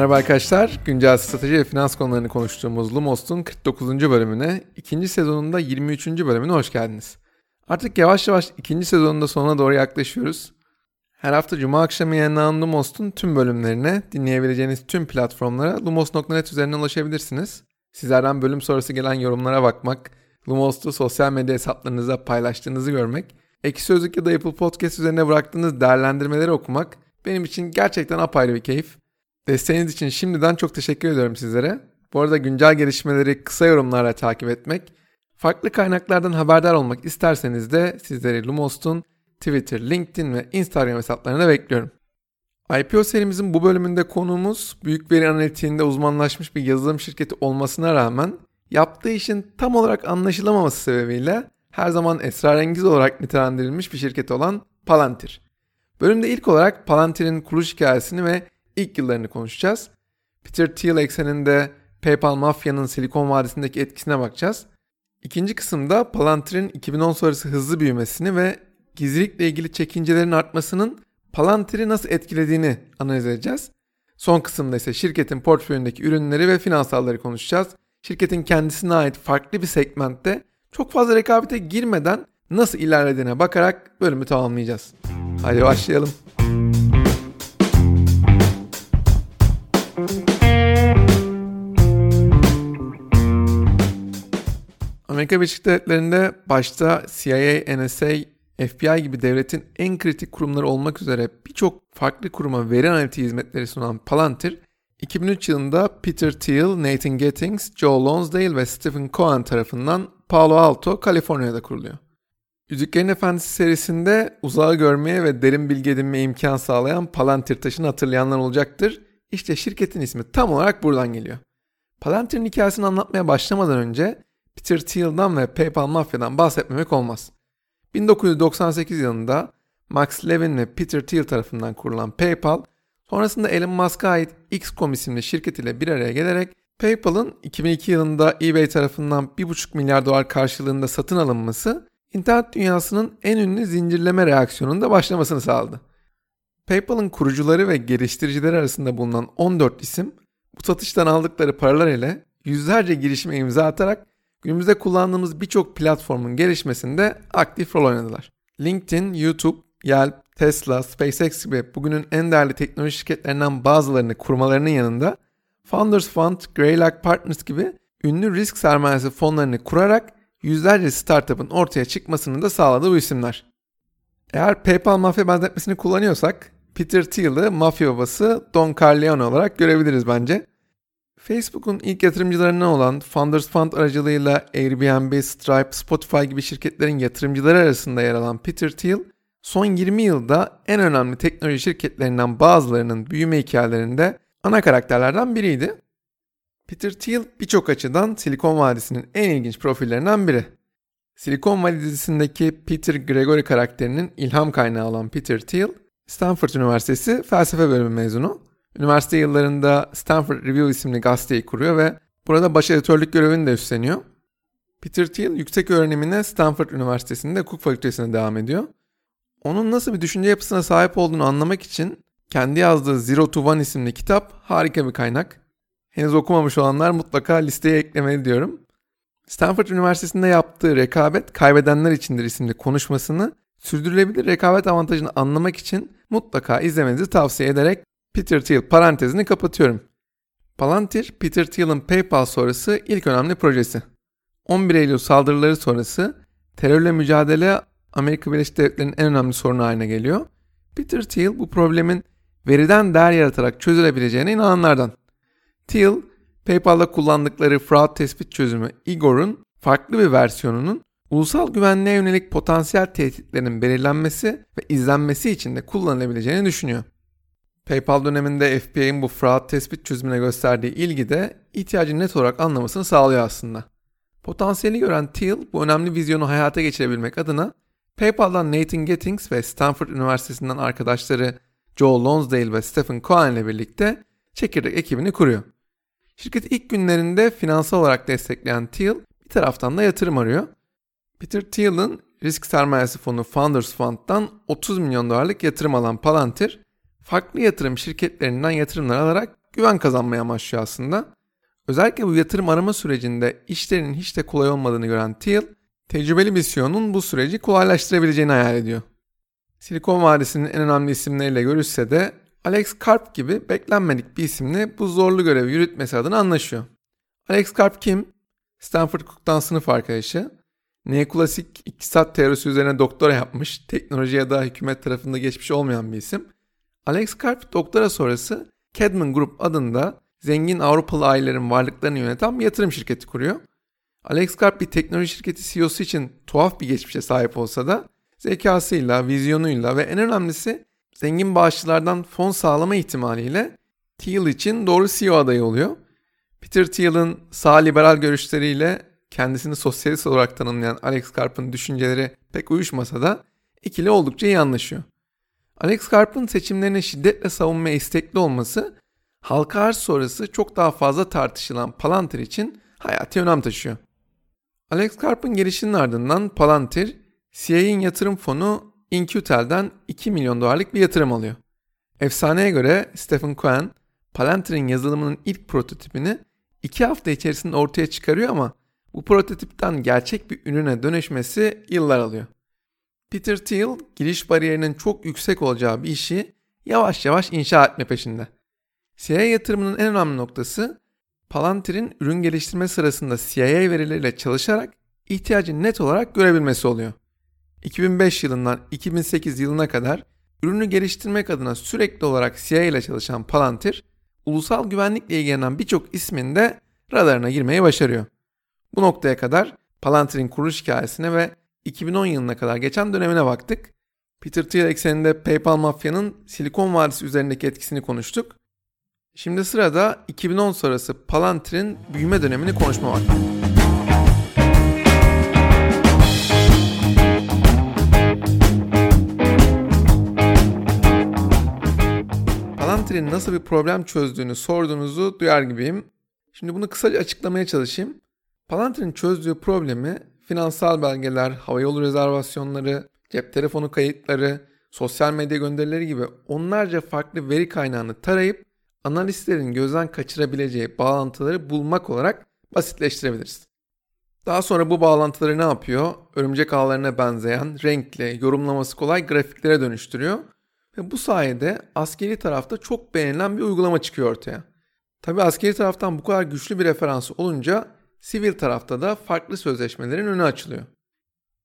Merhaba arkadaşlar. Güncel strateji ve finans konularını konuştuğumuz Lumos'un 49. bölümüne, ikinci sezonunda 23. bölümüne hoş geldiniz. Artık yavaş yavaş ikinci sezonunda sonuna doğru yaklaşıyoruz. Her hafta Cuma akşamı yayınlanan Lumos'un tüm bölümlerine dinleyebileceğiniz tüm platformlara lumos.net üzerinden ulaşabilirsiniz. Sizlerden bölüm sonrası gelen yorumlara bakmak, Lumos'u sosyal medya hesaplarınıza paylaştığınızı görmek, Ekşi Sözlük ya da Apple Podcast üzerine bıraktığınız değerlendirmeleri okumak benim için gerçekten apayrı bir keyif. Desteğiniz için şimdiden çok teşekkür ediyorum sizlere. Bu arada güncel gelişmeleri kısa yorumlarla takip etmek, farklı kaynaklardan haberdar olmak isterseniz de sizleri Lumos'un Twitter, LinkedIn ve Instagram hesaplarına bekliyorum. IPO serimizin bu bölümünde konuğumuz büyük veri analitiğinde uzmanlaşmış bir yazılım şirketi olmasına rağmen yaptığı işin tam olarak anlaşılamaması sebebiyle her zaman esrarengiz olarak nitelendirilmiş bir şirket olan Palantir. Bölümde ilk olarak Palantir'in kuruluş hikayesini ve ilk yıllarını konuşacağız. Peter Thiel ekseninde PayPal mafyanın Silikon Vadisi'ndeki etkisine bakacağız. İkinci kısımda Palantir'in 2010 sonrası hızlı büyümesini ve gizlilikle ilgili çekincelerin artmasının Palantir'i nasıl etkilediğini analiz edeceğiz. Son kısımda ise şirketin portföyündeki ürünleri ve finansalları konuşacağız. Şirketin kendisine ait farklı bir segmentte çok fazla rekabete girmeden nasıl ilerlediğine bakarak bölümü tamamlayacağız. Hadi başlayalım. Amerika Birleşik Devletleri'nde başta CIA, NSA, FBI gibi devletin en kritik kurumları olmak üzere birçok farklı kuruma veri analitiği hizmetleri sunan Palantir, 2003 yılında Peter Thiel, Nathan Gettings, Joe Lonsdale ve Stephen Cohen tarafından Palo Alto, Kaliforniya'da kuruluyor. Yüzüklerin Efendisi serisinde uzağı görmeye ve derin bilgi edinmeye imkan sağlayan Palantir taşını hatırlayanlar olacaktır. İşte şirketin ismi tam olarak buradan geliyor. Palantir'in hikayesini anlatmaya başlamadan önce Peter Thiel'dan ve PayPal mafyadan bahsetmemek olmaz. 1998 yılında Max Levin ve Peter Thiel tarafından kurulan PayPal, sonrasında Elon Musk'a ait X.com isimli şirket ile bir araya gelerek PayPal'ın 2002 yılında eBay tarafından 1,5 milyar dolar karşılığında satın alınması, internet dünyasının en ünlü zincirleme reaksiyonunda başlamasını sağladı. PayPal'ın kurucuları ve geliştiricileri arasında bulunan 14 isim, bu satıştan aldıkları paralar ile yüzlerce girişime imza atarak günümüzde kullandığımız birçok platformun gelişmesinde aktif rol oynadılar. LinkedIn, YouTube, Yelp, Tesla, SpaceX gibi bugünün en değerli teknoloji şirketlerinden bazılarını kurmalarının yanında Founders Fund, Greylock Partners gibi ünlü risk sermayesi fonlarını kurarak yüzlerce startup'ın ortaya çıkmasını da sağladı bu isimler. Eğer PayPal mafya benzetmesini kullanıyorsak Peter Thiel'ı mafya babası Don Corleone olarak görebiliriz bence. Facebook'un ilk yatırımcılarından olan Founders Fund aracılığıyla Airbnb, Stripe, Spotify gibi şirketlerin yatırımcıları arasında yer alan Peter Thiel, son 20 yılda en önemli teknoloji şirketlerinden bazılarının büyüme hikayelerinde ana karakterlerden biriydi. Peter Thiel birçok açıdan Silikon Vadisi'nin en ilginç profillerinden biri. Silikon Valley dizisindeki Peter Gregory karakterinin ilham kaynağı olan Peter Thiel, Stanford Üniversitesi felsefe bölümü mezunu Üniversite yıllarında Stanford Review isimli gazeteyi kuruyor ve burada baş editörlük görevini de üstleniyor. Peter Thiel yüksek öğrenimine Stanford Üniversitesi'nde hukuk fakültesine devam ediyor. Onun nasıl bir düşünce yapısına sahip olduğunu anlamak için kendi yazdığı Zero to One isimli kitap harika bir kaynak. Henüz okumamış olanlar mutlaka listeye eklemeli diyorum. Stanford Üniversitesi'nde yaptığı Rekabet Kaybedenler İçindir isimli konuşmasını sürdürülebilir rekabet avantajını anlamak için mutlaka izlemenizi tavsiye ederek Peter Thiel parantezini kapatıyorum. Palantir, Peter Thiel'in PayPal sonrası ilk önemli projesi. 11 Eylül saldırıları sonrası terörle mücadele Amerika Birleşik Devletleri'nin en önemli sorunu haline geliyor. Peter Thiel bu problemin veriden değer yaratarak çözülebileceğine inananlardan. Thiel, PayPal'da kullandıkları fraud tespit çözümü Igor'un farklı bir versiyonunun ulusal güvenliğe yönelik potansiyel tehditlerin belirlenmesi ve izlenmesi için de kullanılabileceğini düşünüyor. PayPal döneminde FBI'nin bu fraud tespit çözümüne gösterdiği ilgi de ihtiyacı net olarak anlamasını sağlıyor aslında. Potansiyeli gören Thiel bu önemli vizyonu hayata geçirebilmek adına PayPal'dan Nathan Gettings ve Stanford Üniversitesi'nden arkadaşları Joe Lonsdale ve Stephen Cohen ile birlikte çekirdek ekibini kuruyor. Şirket ilk günlerinde finansal olarak destekleyen Thiel bir taraftan da yatırım arıyor. Peter Thiel'ın risk sermayesi fonu Founders Fund'dan 30 milyon dolarlık yatırım alan Palantir farklı yatırım şirketlerinden yatırımlar alarak güven kazanmaya amaçlıyor aslında. Özellikle bu yatırım arama sürecinde işlerinin hiç de kolay olmadığını gören Thiel, tecrübeli bir CEO'nun bu süreci kolaylaştırabileceğini hayal ediyor. Silikon Vadisi'nin en önemli isimleriyle görüşse de Alex Karp gibi beklenmedik bir isimle bu zorlu görevi yürütmesi adına anlaşıyor. Alex Karp kim? Stanford Cook'tan sınıf arkadaşı. Neoklasik iktisat teorisi üzerine doktora yapmış, teknoloji ya da hükümet tarafında geçmiş olmayan bir isim. Alex Karp doktora sonrası Cadman Group adında zengin Avrupalı ailelerin varlıklarını yöneten bir yatırım şirketi kuruyor. Alex Karp bir teknoloji şirketi CEO'su için tuhaf bir geçmişe sahip olsa da zekasıyla, vizyonuyla ve en önemlisi zengin bağışçılardan fon sağlama ihtimaliyle Thiel için doğru CEO adayı oluyor. Peter Thiel'in sağ liberal görüşleriyle kendisini sosyalist olarak tanımlayan Alex Karp'ın düşünceleri pek uyuşmasa da ikili oldukça iyi anlaşıyor. Alex Karp'ın seçimlerini şiddetle savunmaya istekli olması halka arz sonrası çok daha fazla tartışılan Palantir için hayati önem taşıyor. Alex Karp'ın gelişinin ardından Palantir, CIA'in yatırım fonu Incutel'den 2 milyon dolarlık bir yatırım alıyor. Efsaneye göre Stephen Cohen, Palantir'in yazılımının ilk prototipini 2 hafta içerisinde ortaya çıkarıyor ama bu prototipten gerçek bir ürüne dönüşmesi yıllar alıyor. Peter Thiel giriş bariyerinin çok yüksek olacağı bir işi yavaş yavaş inşa etme peşinde. CIA yatırımının en önemli noktası Palantir'in ürün geliştirme sırasında CIA verileriyle çalışarak ihtiyacı net olarak görebilmesi oluyor. 2005 yılından 2008 yılına kadar ürünü geliştirmek adına sürekli olarak CIA ile çalışan Palantir, ulusal güvenlikle ilgilenen birçok ismin de radarına girmeyi başarıyor. Bu noktaya kadar Palantir'in kuruluş hikayesine ve 2010 yılına kadar geçen dönemine baktık. Peter Thiel ekseninde PayPal mafyanın Silikon Vadisi üzerindeki etkisini konuştuk. Şimdi sırada 2010 sonrası Palantir'in büyüme dönemini konuşma var. Palantir'in nasıl bir problem çözdüğünü sorduğunuzu duyar gibiyim. Şimdi bunu kısaca açıklamaya çalışayım. Palantir'in çözdüğü problemi finansal belgeler, havayolu rezervasyonları, cep telefonu kayıtları, sosyal medya gönderileri gibi onlarca farklı veri kaynağını tarayıp analistlerin gözden kaçırabileceği bağlantıları bulmak olarak basitleştirebiliriz. Daha sonra bu bağlantıları ne yapıyor? Örümcek ağlarına benzeyen, renkli, yorumlaması kolay grafiklere dönüştürüyor. Ve bu sayede askeri tarafta çok beğenilen bir uygulama çıkıyor ortaya. Tabi askeri taraftan bu kadar güçlü bir referans olunca sivil tarafta da farklı sözleşmelerin önü açılıyor.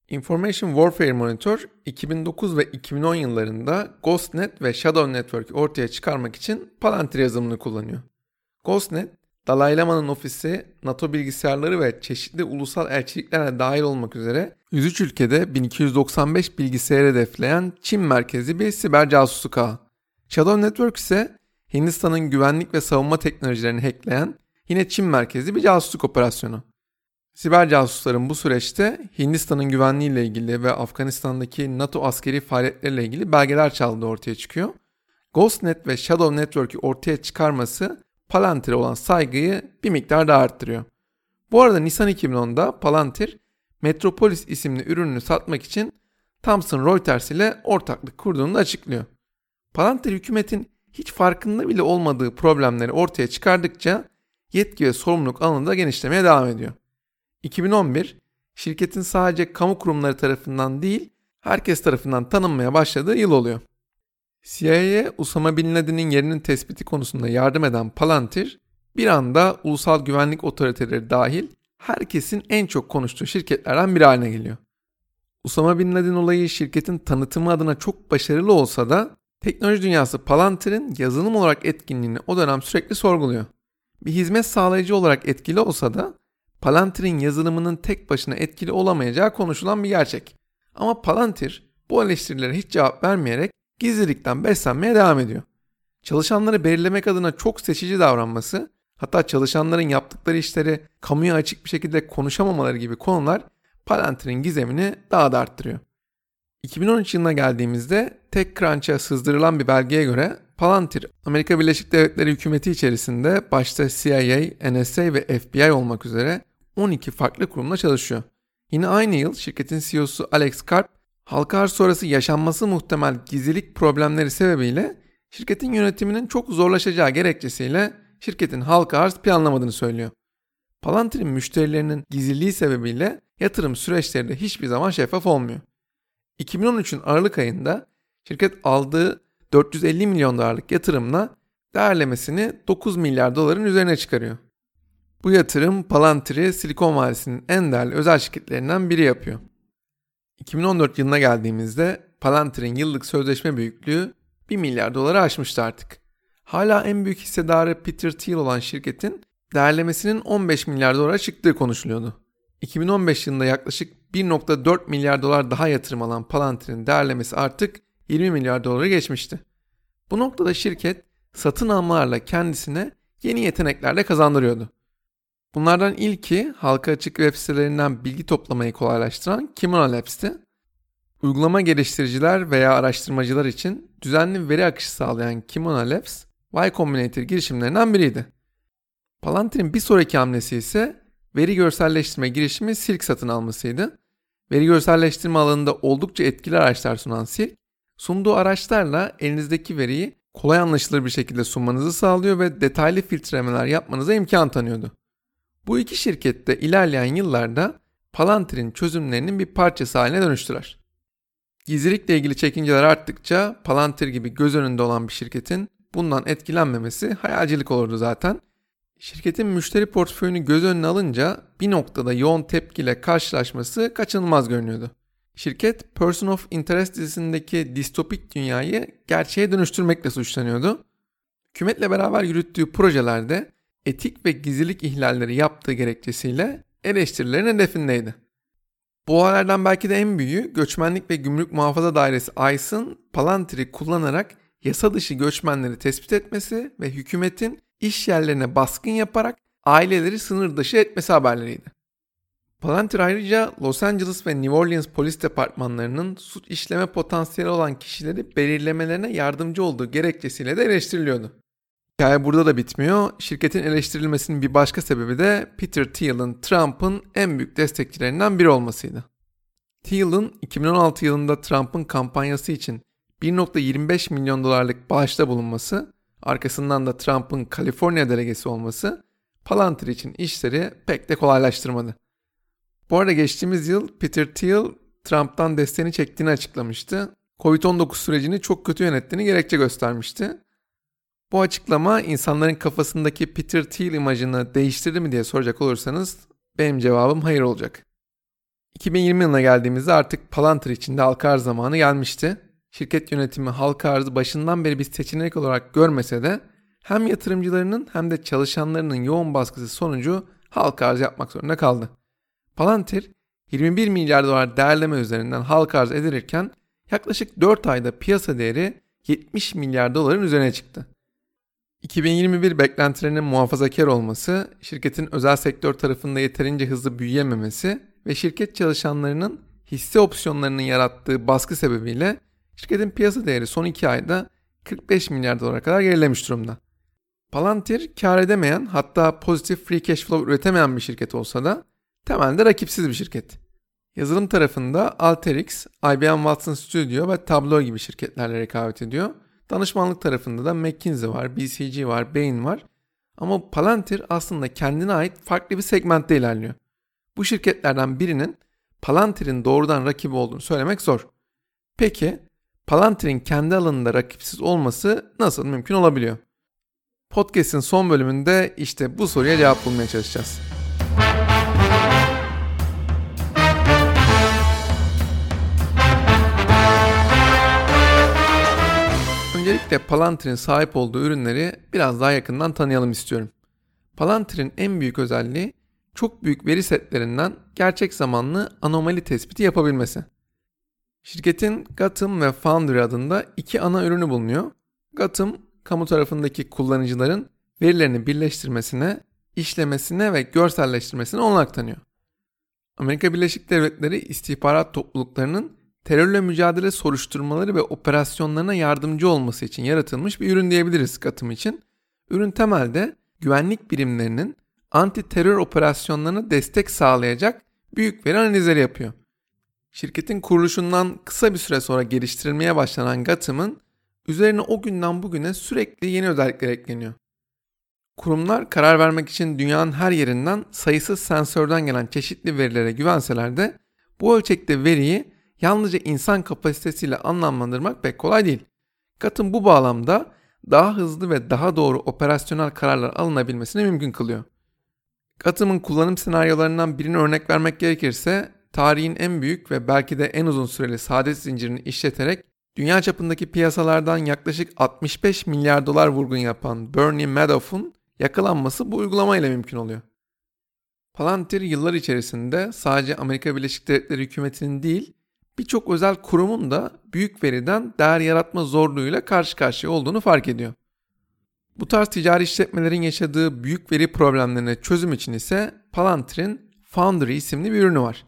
Information Warfare Monitor 2009 ve 2010 yıllarında GhostNet ve Shadow Network ortaya çıkarmak için Palantir yazılımını kullanıyor. GhostNet, Dalai Lama'nın ofisi, NATO bilgisayarları ve çeşitli ulusal elçiliklerle dahil olmak üzere 103 ülkede 1295 bilgisayarı hedefleyen Çin merkezi bir siber casusluk ağı. Shadow Network ise Hindistan'ın güvenlik ve savunma teknolojilerini hackleyen yine Çin merkezi bir casusluk operasyonu. Siber casusların bu süreçte Hindistan'ın güvenliğiyle ilgili ve Afganistan'daki NATO askeri faaliyetleriyle ilgili belgeler çaldığı ortaya çıkıyor. GhostNet ve Shadow Network'ü ortaya çıkarması Palantir'e olan saygıyı bir miktar daha arttırıyor. Bu arada Nisan 2010'da Palantir, Metropolis isimli ürününü satmak için Thomson Reuters ile ortaklık kurduğunu da açıklıyor. Palantir hükümetin hiç farkında bile olmadığı problemleri ortaya çıkardıkça yetki ve sorumluluk alanı da genişlemeye devam ediyor. 2011 şirketin sadece kamu kurumları tarafından değil herkes tarafından tanınmaya başladığı yıl oluyor. CIA'ye Usama Bin Laden'in yerinin tespiti konusunda yardım eden Palantir bir anda ulusal güvenlik otoriteleri dahil herkesin en çok konuştuğu şirketlerden biri haline geliyor. Usama Bin Laden olayı şirketin tanıtımı adına çok başarılı olsa da teknoloji dünyası Palantir'in yazılım olarak etkinliğini o dönem sürekli sorguluyor. Bir hizmet sağlayıcı olarak etkili olsa da Palantir'in yazılımının tek başına etkili olamayacağı konuşulan bir gerçek. Ama Palantir bu eleştirilere hiç cevap vermeyerek gizlilikten beslenmeye devam ediyor. Çalışanları belirlemek adına çok seçici davranması, hatta çalışanların yaptıkları işleri kamuya açık bir şekilde konuşamamaları gibi konular Palantir'in gizemini daha da arttırıyor. 2013 yılına geldiğimizde TechCrunch'a sızdırılan bir belgeye göre Palantir, Amerika Birleşik Devletleri hükümeti içerisinde başta CIA, NSA ve FBI olmak üzere 12 farklı kurumla çalışıyor. Yine aynı yıl şirketin CEO'su Alex Karp, halka arz sonrası yaşanması muhtemel gizlilik problemleri sebebiyle şirketin yönetiminin çok zorlaşacağı gerekçesiyle şirketin halka arz planlamadığını söylüyor. Palantir'in müşterilerinin gizliliği sebebiyle yatırım süreçleri de hiçbir zaman şeffaf olmuyor. 2013'ün Aralık ayında şirket aldığı 450 milyon dolarlık yatırımla değerlemesini 9 milyar doların üzerine çıkarıyor. Bu yatırım Palantir'i Silikon Vadisi'nin en değerli özel şirketlerinden biri yapıyor. 2014 yılına geldiğimizde Palantir'in yıllık sözleşme büyüklüğü 1 milyar doları aşmıştı artık. Hala en büyük hissedarı Peter Thiel olan şirketin değerlemesinin 15 milyar dolara çıktığı konuşuluyordu. 2015 yılında yaklaşık 1.4 milyar dolar daha yatırım alan Palantir'in değerlemesi artık 20 milyar doları geçmişti. Bu noktada şirket satın almalarla kendisine yeni yeteneklerle kazandırıyordu. Bunlardan ilki halka açık web sitelerinden bilgi toplamayı kolaylaştıran Kimona Labs'ti. Uygulama geliştiriciler veya araştırmacılar için düzenli veri akışı sağlayan Kimona Labs, Y Combinator girişimlerinden biriydi. Palantir'in bir sonraki hamlesi ise veri görselleştirme girişimi Silk satın almasıydı. Veri görselleştirme alanında oldukça etkili araçlar sunan Silk, sunduğu araçlarla elinizdeki veriyi kolay anlaşılır bir şekilde sunmanızı sağlıyor ve detaylı filtremeler yapmanıza imkan tanıyordu. Bu iki şirket de ilerleyen yıllarda Palantir'in çözümlerinin bir parçası haline dönüştüler. Gizlilikle ilgili çekinceler arttıkça Palantir gibi göz önünde olan bir şirketin bundan etkilenmemesi hayalcilik olurdu zaten. Şirketin müşteri portföyünü göz önüne alınca bir noktada yoğun tepkiyle karşılaşması kaçınılmaz görünüyordu. Şirket Person of Interest dizisindeki distopik dünyayı gerçeğe dönüştürmekle suçlanıyordu. Hükümetle beraber yürüttüğü projelerde etik ve gizlilik ihlalleri yaptığı gerekçesiyle eleştirilerin hedefindeydi. Bu olaylardan belki de en büyüğü Göçmenlik ve Gümrük Muhafaza Dairesi ICE'ın Palantir'i kullanarak yasa dışı göçmenleri tespit etmesi ve hükümetin iş yerlerine baskın yaparak aileleri sınır dışı etmesi haberleriydi. Palantir ayrıca Los Angeles ve New Orleans polis departmanlarının suç işleme potansiyeli olan kişileri belirlemelerine yardımcı olduğu gerekçesiyle de eleştiriliyordu. Hikaye burada da bitmiyor. Şirketin eleştirilmesinin bir başka sebebi de Peter Thiel'in Trump'ın en büyük destekçilerinden biri olmasıydı. Thiel'in 2016 yılında Trump'ın kampanyası için 1.25 milyon dolarlık bağışta bulunması, arkasından da Trump'ın Kaliforniya delegesi olması Palantir için işleri pek de kolaylaştırmadı. Bu arada geçtiğimiz yıl Peter Thiel Trump'tan desteğini çektiğini açıklamıştı. Covid-19 sürecini çok kötü yönettiğini gerekçe göstermişti. Bu açıklama insanların kafasındaki Peter Thiel imajını değiştirdi mi diye soracak olursanız benim cevabım hayır olacak. 2020 yılına geldiğimizde artık Palantir içinde halka arz zamanı gelmişti. Şirket yönetimi halka arzı başından beri bir seçenek olarak görmese de hem yatırımcılarının hem de çalışanlarının yoğun baskısı sonucu halka arz yapmak zorunda kaldı. Palantir 21 milyar dolar değerleme üzerinden halka arz edilirken yaklaşık 4 ayda piyasa değeri 70 milyar doların üzerine çıktı. 2021 beklentilerinin muhafazakar olması, şirketin özel sektör tarafında yeterince hızlı büyüyememesi ve şirket çalışanlarının hisse opsiyonlarının yarattığı baskı sebebiyle şirketin piyasa değeri son 2 ayda 45 milyar dolara kadar gerilemiş durumda. Palantir kar edemeyen hatta pozitif free cash flow üretemeyen bir şirket olsa da temelde rakipsiz bir şirket. Yazılım tarafında Alteryx, IBM Watson Studio ve Tableau gibi şirketlerle rekabet ediyor Danışmanlık tarafında da McKinsey var, BCG var, Bain var. Ama Palantir aslında kendine ait farklı bir segmentte ilerliyor. Bu şirketlerden birinin Palantir'in doğrudan rakibi olduğunu söylemek zor. Peki Palantir'in kendi alanında rakipsiz olması nasıl mümkün olabiliyor? Podcast'in son bölümünde işte bu soruya cevap bulmaya çalışacağız. Öncelikle Palantir'in sahip olduğu ürünleri biraz daha yakından tanıyalım istiyorum. Palantir'in en büyük özelliği çok büyük veri setlerinden gerçek zamanlı anomali tespiti yapabilmesi. Şirketin Gotham ve Foundry adında iki ana ürünü bulunuyor. Gotham, kamu tarafındaki kullanıcıların verilerini birleştirmesine, işlemesine ve görselleştirmesine olanak tanıyor. Amerika Birleşik Devletleri istihbarat topluluklarının terörle mücadele soruşturmaları ve operasyonlarına yardımcı olması için yaratılmış bir ürün diyebiliriz katım için. Ürün temelde güvenlik birimlerinin anti terör operasyonlarına destek sağlayacak büyük veri analizleri yapıyor. Şirketin kuruluşundan kısa bir süre sonra geliştirilmeye başlanan Gotham'ın üzerine o günden bugüne sürekli yeni özellikler ekleniyor. Kurumlar karar vermek için dünyanın her yerinden sayısız sensörden gelen çeşitli verilere güvenseler de bu ölçekte veriyi yalnızca insan kapasitesiyle anlamlandırmak pek kolay değil. Katın bu bağlamda daha hızlı ve daha doğru operasyonel kararlar alınabilmesini mümkün kılıyor. Katımın kullanım senaryolarından birini örnek vermek gerekirse tarihin en büyük ve belki de en uzun süreli saadet zincirini işleterek dünya çapındaki piyasalardan yaklaşık 65 milyar dolar vurgun yapan Bernie Madoff'un yakalanması bu uygulamayla mümkün oluyor. Palantir yıllar içerisinde sadece Amerika Birleşik Devletleri hükümetinin değil, birçok özel kurumun da büyük veriden değer yaratma zorluğuyla karşı karşıya olduğunu fark ediyor. Bu tarz ticari işletmelerin yaşadığı büyük veri problemlerine çözüm için ise Palantir'in Foundry isimli bir ürünü var.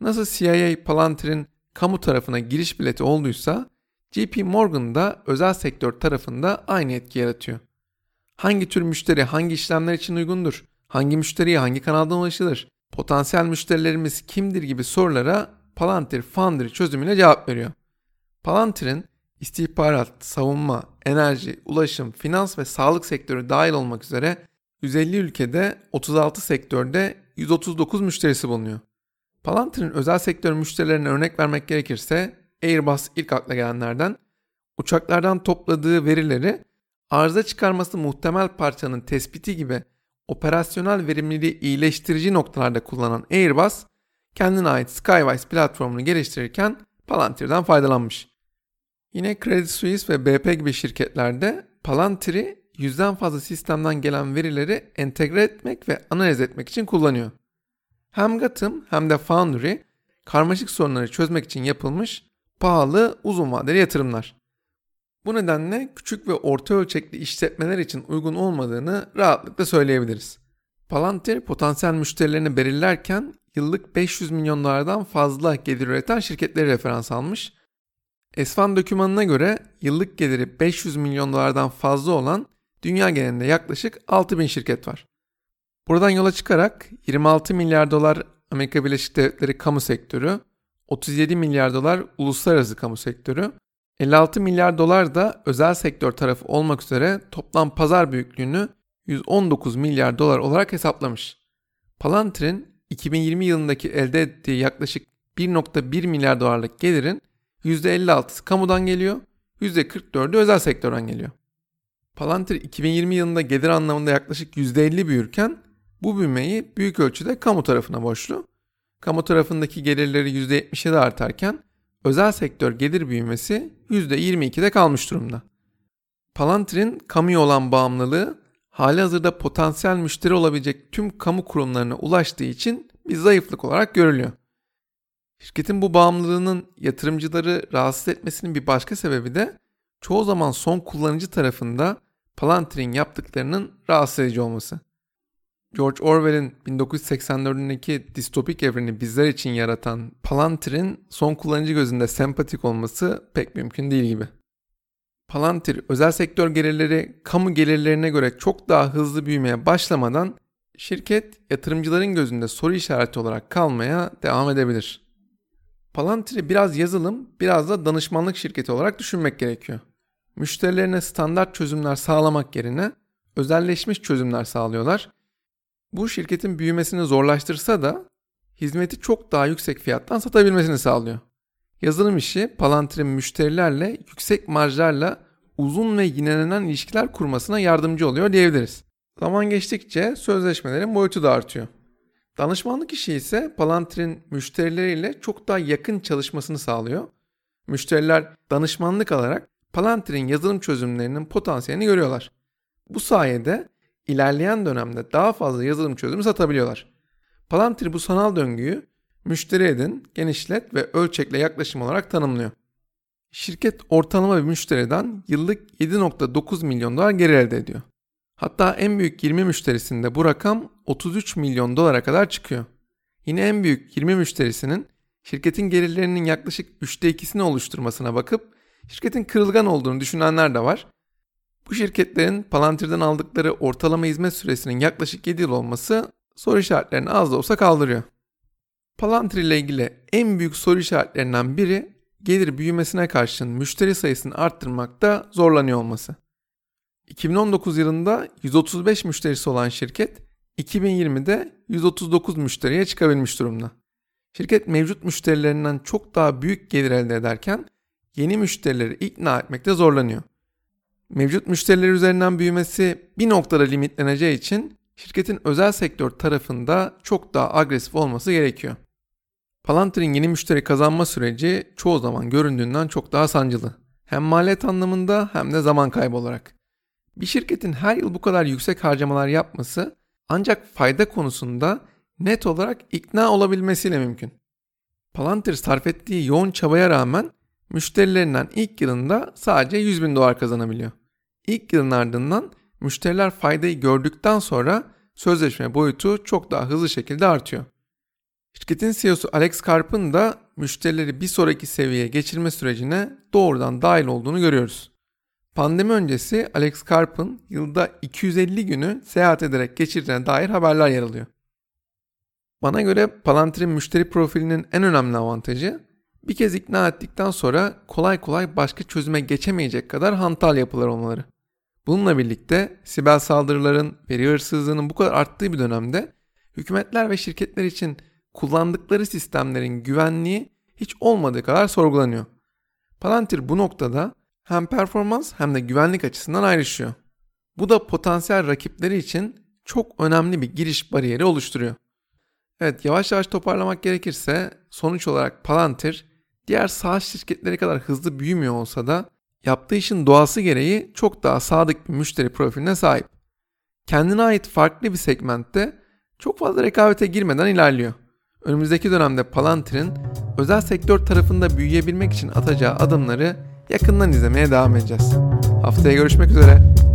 Nasıl CIA Palantir'in kamu tarafına giriş bileti olduysa JP Morgan da özel sektör tarafında aynı etki yaratıyor. Hangi tür müşteri hangi işlemler için uygundur? Hangi müşteriye hangi kanaldan ulaşılır? Potansiyel müşterilerimiz kimdir gibi sorulara Palantir Foundry çözümüyle cevap veriyor. Palantir'in istihbarat, savunma, enerji, ulaşım, finans ve sağlık sektörü dahil olmak üzere 150 ülkede 36 sektörde 139 müşterisi bulunuyor. Palantir'in özel sektör müşterilerine örnek vermek gerekirse Airbus ilk akla gelenlerden uçaklardan topladığı verileri arıza çıkarması muhtemel parçanın tespiti gibi operasyonel verimliliği iyileştirici noktalarda kullanan Airbus, kendine ait Skywise platformunu geliştirirken Palantir'den faydalanmış. Yine Credit Suisse ve BP gibi şirketlerde Palantir'i yüzden fazla sistemden gelen verileri entegre etmek ve analiz etmek için kullanıyor. Hem Gotham hem de Foundry karmaşık sorunları çözmek için yapılmış pahalı uzun vadeli yatırımlar. Bu nedenle küçük ve orta ölçekli işletmeler için uygun olmadığını rahatlıkla söyleyebiliriz. Palantir potansiyel müşterilerini belirlerken yıllık 500 milyon dolardan fazla gelir üreten şirketleri referans almış. Esfan dokümanına göre yıllık geliri 500 milyon dolardan fazla olan dünya genelinde yaklaşık 6000 şirket var. Buradan yola çıkarak 26 milyar dolar Amerika Birleşik Devletleri kamu sektörü, 37 milyar dolar uluslararası kamu sektörü, 56 milyar dolar da özel sektör tarafı olmak üzere toplam pazar büyüklüğünü 119 milyar dolar olarak hesaplamış. Palantir'in 2020 yılındaki elde ettiği yaklaşık 1.1 milyar dolarlık gelirin %56'sı kamudan geliyor, %44'ü özel sektörden geliyor. Palantir 2020 yılında gelir anlamında yaklaşık %50 büyürken bu büyümeyi büyük ölçüde kamu tarafına borçlu. Kamu tarafındaki gelirleri %77 artarken özel sektör gelir büyümesi %22'de kalmış durumda. Palantir'in kamuya olan bağımlılığı hali hazırda potansiyel müşteri olabilecek tüm kamu kurumlarına ulaştığı için bir zayıflık olarak görülüyor. Şirketin bu bağımlılığının yatırımcıları rahatsız etmesinin bir başka sebebi de çoğu zaman son kullanıcı tarafında Palantir'in yaptıklarının rahatsız edici olması. George Orwell'in 1984'ündeki distopik evreni bizler için yaratan Palantir'in son kullanıcı gözünde sempatik olması pek mümkün değil gibi. Palantir özel sektör gelirleri kamu gelirlerine göre çok daha hızlı büyümeye başlamadan şirket yatırımcıların gözünde soru işareti olarak kalmaya devam edebilir. Palantir'i biraz yazılım, biraz da danışmanlık şirketi olarak düşünmek gerekiyor. Müşterilerine standart çözümler sağlamak yerine özelleşmiş çözümler sağlıyorlar bu şirketin büyümesini zorlaştırsa da hizmeti çok daha yüksek fiyattan satabilmesini sağlıyor. Yazılım işi Palantir'in müşterilerle yüksek marjlarla uzun ve yinelenen ilişkiler kurmasına yardımcı oluyor diyebiliriz. Zaman geçtikçe sözleşmelerin boyutu da artıyor. Danışmanlık işi ise Palantir'in müşterileriyle çok daha yakın çalışmasını sağlıyor. Müşteriler danışmanlık alarak Palantir'in yazılım çözümlerinin potansiyelini görüyorlar. Bu sayede ilerleyen dönemde daha fazla yazılım çözümü satabiliyorlar. Palantir bu sanal döngüyü müşteri edin, genişlet ve ölçekle yaklaşım olarak tanımlıyor. Şirket ortalama bir müşteriden yıllık 7.9 milyon dolar gelir elde ediyor. Hatta en büyük 20 müşterisinde bu rakam 33 milyon dolara kadar çıkıyor. Yine en büyük 20 müşterisinin şirketin gelirlerinin yaklaşık 3'te 2'sini oluşturmasına bakıp şirketin kırılgan olduğunu düşünenler de var bu şirketlerin Palantir'den aldıkları ortalama hizmet süresinin yaklaşık 7 yıl olması soru işaretlerini az da olsa kaldırıyor. Palantir ile ilgili en büyük soru işaretlerinden biri gelir büyümesine karşın müşteri sayısını arttırmakta zorlanıyor olması. 2019 yılında 135 müşterisi olan şirket 2020'de 139 müşteriye çıkabilmiş durumda. Şirket mevcut müşterilerinden çok daha büyük gelir elde ederken yeni müşterileri ikna etmekte zorlanıyor. Mevcut müşteriler üzerinden büyümesi bir noktada limitleneceği için şirketin özel sektör tarafında çok daha agresif olması gerekiyor. Palantir'in yeni müşteri kazanma süreci çoğu zaman göründüğünden çok daha sancılı. Hem maliyet anlamında hem de zaman kaybı olarak. Bir şirketin her yıl bu kadar yüksek harcamalar yapması ancak fayda konusunda net olarak ikna olabilmesiyle mümkün. Palantir sarf ettiği yoğun çabaya rağmen müşterilerinden ilk yılında sadece 100 bin dolar kazanabiliyor. İlk yılın ardından müşteriler faydayı gördükten sonra sözleşme boyutu çok daha hızlı şekilde artıyor. Şirketin CEO'su Alex Karp'ın da müşterileri bir sonraki seviyeye geçirme sürecine doğrudan dahil olduğunu görüyoruz. Pandemi öncesi Alex Karp'ın yılda 250 günü seyahat ederek geçirdiğine dair haberler yer alıyor. Bana göre Palantir'in müşteri profilinin en önemli avantajı bir kez ikna ettikten sonra kolay kolay başka çözüme geçemeyecek kadar hantal yapılar olmaları. Bununla birlikte siber saldırıların, veri hırsızlığının bu kadar arttığı bir dönemde hükümetler ve şirketler için kullandıkları sistemlerin güvenliği hiç olmadığı kadar sorgulanıyor. Palantir bu noktada hem performans hem de güvenlik açısından ayrışıyor. Bu da potansiyel rakipleri için çok önemli bir giriş bariyeri oluşturuyor. Evet yavaş yavaş toparlamak gerekirse sonuç olarak Palantir diğer SaaS şirketleri kadar hızlı büyümüyor olsa da yaptığı işin doğası gereği çok daha sadık bir müşteri profiline sahip. Kendine ait farklı bir segmentte çok fazla rekabete girmeden ilerliyor. Önümüzdeki dönemde Palantir'in özel sektör tarafında büyüyebilmek için atacağı adımları yakından izlemeye devam edeceğiz. Haftaya görüşmek üzere.